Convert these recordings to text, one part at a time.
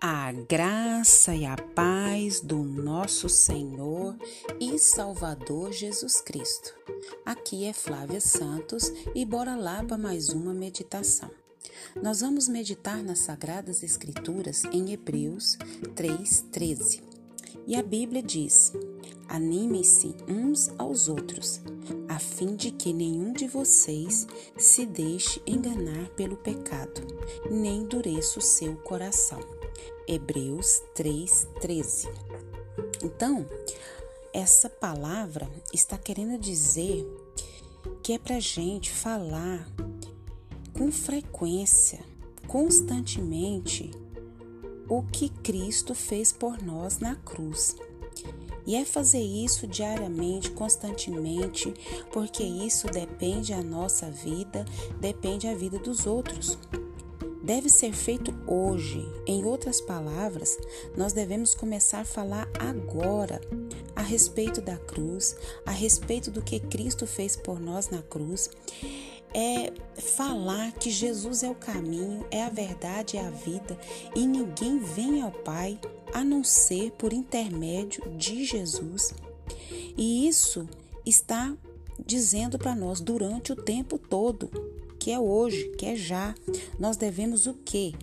A graça e a paz do nosso Senhor e Salvador Jesus Cristo. Aqui é Flávia Santos e bora lá para mais uma meditação. Nós vamos meditar nas Sagradas Escrituras em Hebreus 3,13. E a Bíblia diz: Animem-se uns aos outros, a fim de que nenhum de vocês se deixe enganar pelo pecado, nem endureça o seu coração. Hebreus 3:13. Então, essa palavra está querendo dizer que é para gente falar com frequência, constantemente, o que Cristo fez por nós na cruz. E é fazer isso diariamente, constantemente, porque isso depende a nossa vida, depende a vida dos outros deve ser feito hoje. Em outras palavras, nós devemos começar a falar agora a respeito da cruz, a respeito do que Cristo fez por nós na cruz. É falar que Jesus é o caminho, é a verdade, é a vida e ninguém vem ao Pai a não ser por intermédio de Jesus. E isso está dizendo para nós durante o tempo todo que é hoje, que é já. Nós devemos o quê?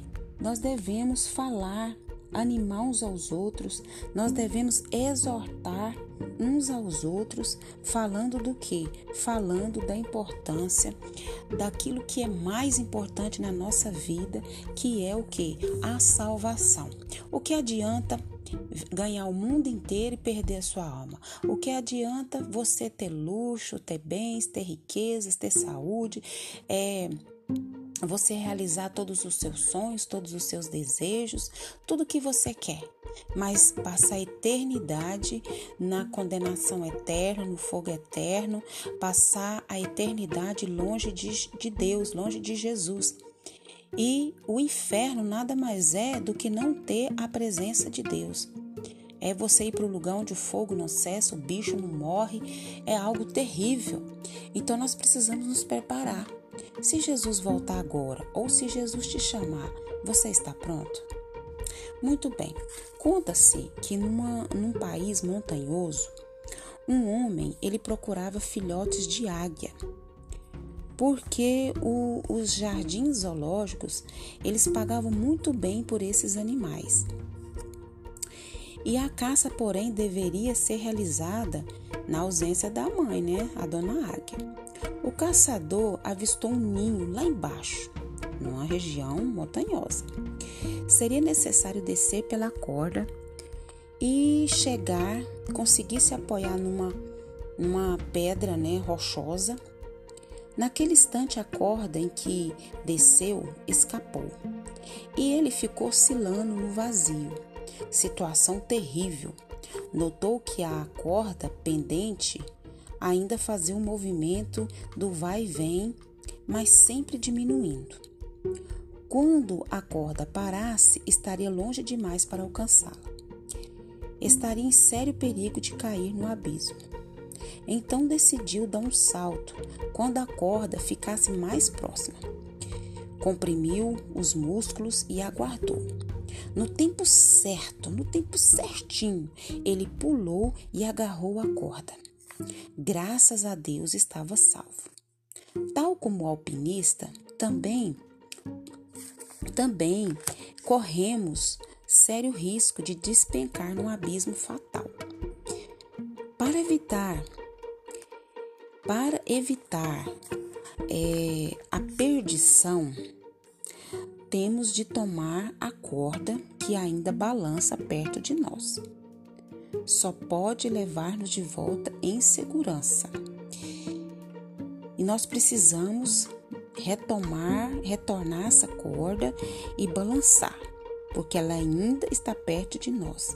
Nós devemos falar, animar uns aos outros, nós devemos exortar uns aos outros, falando do que? Falando da importância daquilo que é mais importante na nossa vida, que é o que? A salvação. O que adianta ganhar o mundo inteiro e perder a sua alma. O que adianta você ter luxo, ter bens, ter riquezas, ter saúde, é você realizar todos os seus sonhos, todos os seus desejos, tudo que você quer, mas passar a eternidade na condenação eterna, no fogo eterno, passar a eternidade longe de, de Deus, longe de Jesus. E o inferno nada mais é do que não ter a presença de Deus. É você ir para o lugar onde o fogo não cessa, o bicho não morre, é algo terrível. Então nós precisamos nos preparar. Se Jesus voltar agora ou se Jesus te chamar, você está pronto? Muito bem. Conta-se que numa, num país montanhoso, um homem ele procurava filhotes de águia porque o, os jardins zoológicos eles pagavam muito bem por esses animais. E a caça, porém, deveria ser realizada na ausência da mãe, né, a dona Águia. O caçador avistou um ninho lá embaixo, numa região montanhosa. Seria necessário descer pela corda e chegar, conseguir se apoiar numa, numa pedra né, rochosa Naquele instante, a corda em que desceu escapou e ele ficou oscilando no vazio. Situação terrível. Notou que a corda pendente ainda fazia um movimento do vai e vem, mas sempre diminuindo. Quando a corda parasse, estaria longe demais para alcançá-la. Estaria em sério perigo de cair no abismo. Então decidiu dar um salto quando a corda ficasse mais próxima. Comprimiu os músculos e aguardou. No tempo certo, no tempo certinho, ele pulou e agarrou a corda. Graças a Deus estava salvo. Tal como o alpinista, também também corremos sério risco de despencar num abismo fatal. Para evitar para evitar é, a perdição, temos de tomar a corda que ainda balança perto de nós. Só pode levar-nos de volta em segurança. E nós precisamos retomar, retornar essa corda e balançar, porque ela ainda está perto de nós.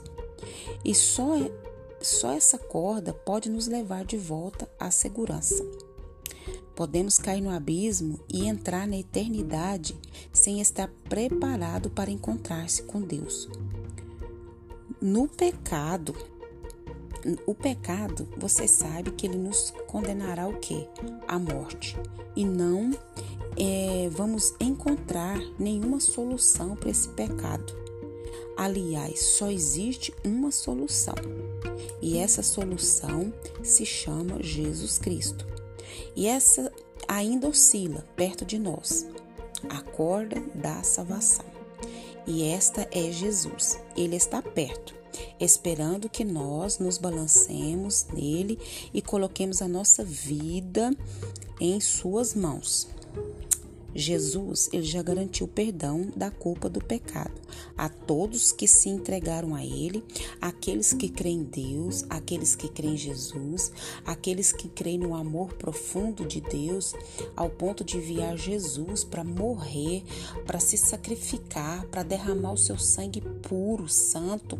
E só só essa corda pode nos levar de volta à segurança. Podemos cair no abismo e entrar na eternidade sem estar preparado para encontrar-se com Deus. No pecado, o pecado, você sabe que ele nos condenará o quê? A morte. E não é, vamos encontrar nenhuma solução para esse pecado. Aliás, só existe uma solução. E essa solução se chama Jesus Cristo. E essa ainda oscila perto de nós a corda da salvação. E esta é Jesus. Ele está perto, esperando que nós nos balancemos nele e coloquemos a nossa vida em suas mãos. Jesus, ele já garantiu perdão da culpa do pecado. A todos que se entregaram a ele, aqueles que creem em Deus, aqueles que creem em Jesus, aqueles que creem no amor profundo de Deus, ao ponto de enviar Jesus para morrer, para se sacrificar, para derramar o seu sangue puro, santo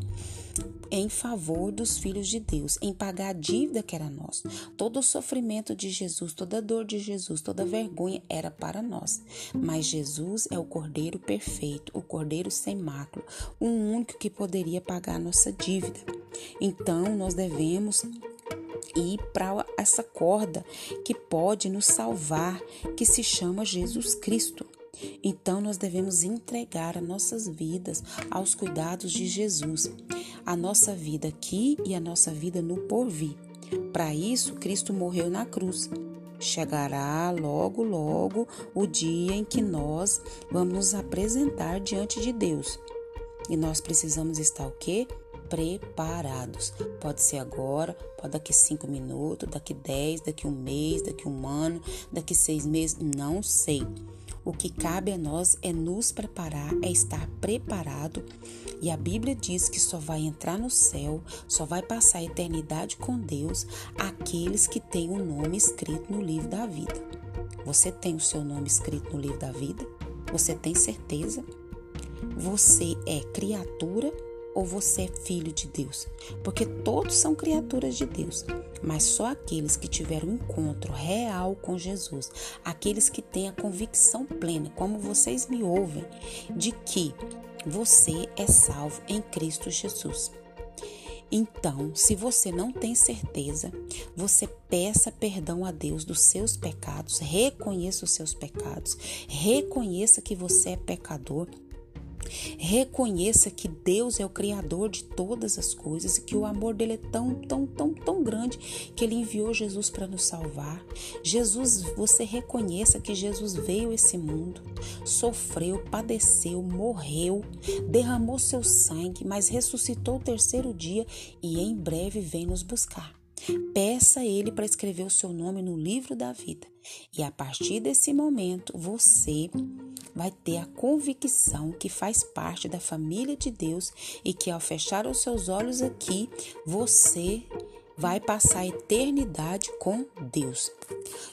em favor dos filhos de Deus, em pagar a dívida que era nossa. Todo o sofrimento de Jesus, toda a dor de Jesus, toda a vergonha era para nós. Mas Jesus é o Cordeiro perfeito, o Cordeiro sem mácula, o único que poderia pagar a nossa dívida. Então, nós devemos ir para essa corda que pode nos salvar, que se chama Jesus Cristo. Então nós devemos entregar as nossas vidas aos cuidados de Jesus, a nossa vida aqui e a nossa vida no porvir. Para isso, Cristo morreu na cruz. Chegará logo, logo o dia em que nós vamos nos apresentar diante de Deus. E nós precisamos estar o quê? Preparados. Pode ser agora, pode daqui cinco minutos, daqui dez, daqui um mês, daqui um ano, daqui seis meses, não sei. O que cabe a nós é nos preparar, é estar preparado. E a Bíblia diz que só vai entrar no céu, só vai passar a eternidade com Deus aqueles que têm o um nome escrito no livro da vida. Você tem o seu nome escrito no livro da vida? Você tem certeza? Você é criatura ou você é filho de Deus? Porque todos são criaturas de Deus, mas só aqueles que tiveram um encontro real com Jesus, aqueles que têm a convicção plena, como vocês me ouvem, de que você é salvo em Cristo Jesus. Então, se você não tem certeza, você peça perdão a Deus dos seus pecados, reconheça os seus pecados, reconheça que você é pecador Reconheça que Deus é o Criador de todas as coisas e que o amor dele é tão, tão, tão, tão grande que ele enviou Jesus para nos salvar. Jesus, você reconheça que Jesus veio a esse mundo, sofreu, padeceu, morreu, derramou seu sangue, mas ressuscitou o terceiro dia e em breve vem nos buscar. Peça a Ele para escrever o seu nome no livro da vida. E a partir desse momento, você vai ter a convicção que faz parte da família de Deus e que ao fechar os seus olhos aqui, você vai passar a eternidade com Deus.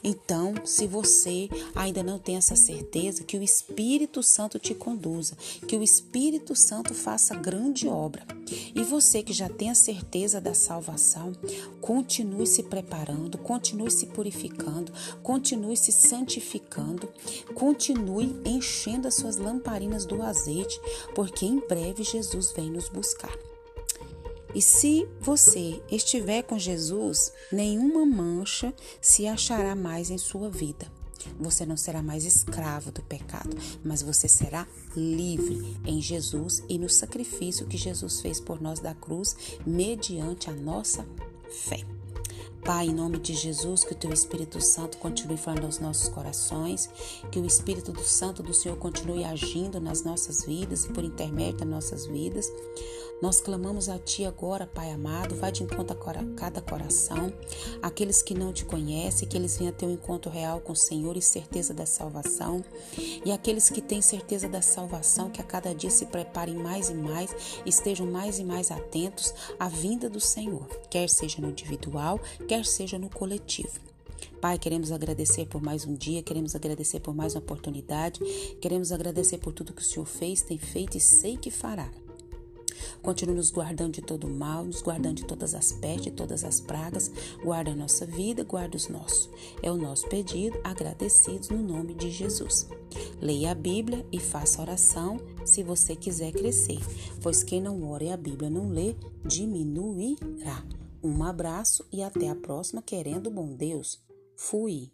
Então, se você ainda não tem essa certeza, que o Espírito Santo te conduza, que o Espírito Santo faça grande obra. E você que já tem a certeza da salvação, continue se preparando, continue se purificando, continue se santificando, continue enchendo as suas lamparinas do azeite, porque em breve Jesus vem nos buscar. E se você estiver com Jesus, nenhuma mancha se achará mais em sua vida. Você não será mais escravo do pecado, mas você será livre em Jesus e no sacrifício que Jesus fez por nós da cruz, mediante a nossa fé. Pai, em nome de Jesus, que o teu Espírito Santo continue falando aos nossos corações, que o Espírito do Santo do Senhor continue agindo nas nossas vidas e por intermédio das nossas vidas. Nós clamamos a Ti agora, Pai amado, vai de encontro a cada coração, aqueles que não te conhecem, que eles venham ter um encontro real com o Senhor e certeza da salvação, e aqueles que têm certeza da salvação, que a cada dia se preparem mais e mais, estejam mais e mais atentos à vinda do Senhor, quer seja no individual, quer seja no coletivo. Pai, queremos agradecer por mais um dia, queremos agradecer por mais uma oportunidade, queremos agradecer por tudo que o Senhor fez, tem feito e sei que fará. Continue nos guardando de todo mal, nos guardando de todas as pestes, de todas as pragas. Guarda a nossa vida, guarda os nossos. É o nosso pedido, agradecidos no nome de Jesus. Leia a Bíblia e faça oração se você quiser crescer, pois quem não ora e a Bíblia não lê, diminuirá. Um abraço e até a próxima, querendo bom Deus. Fui.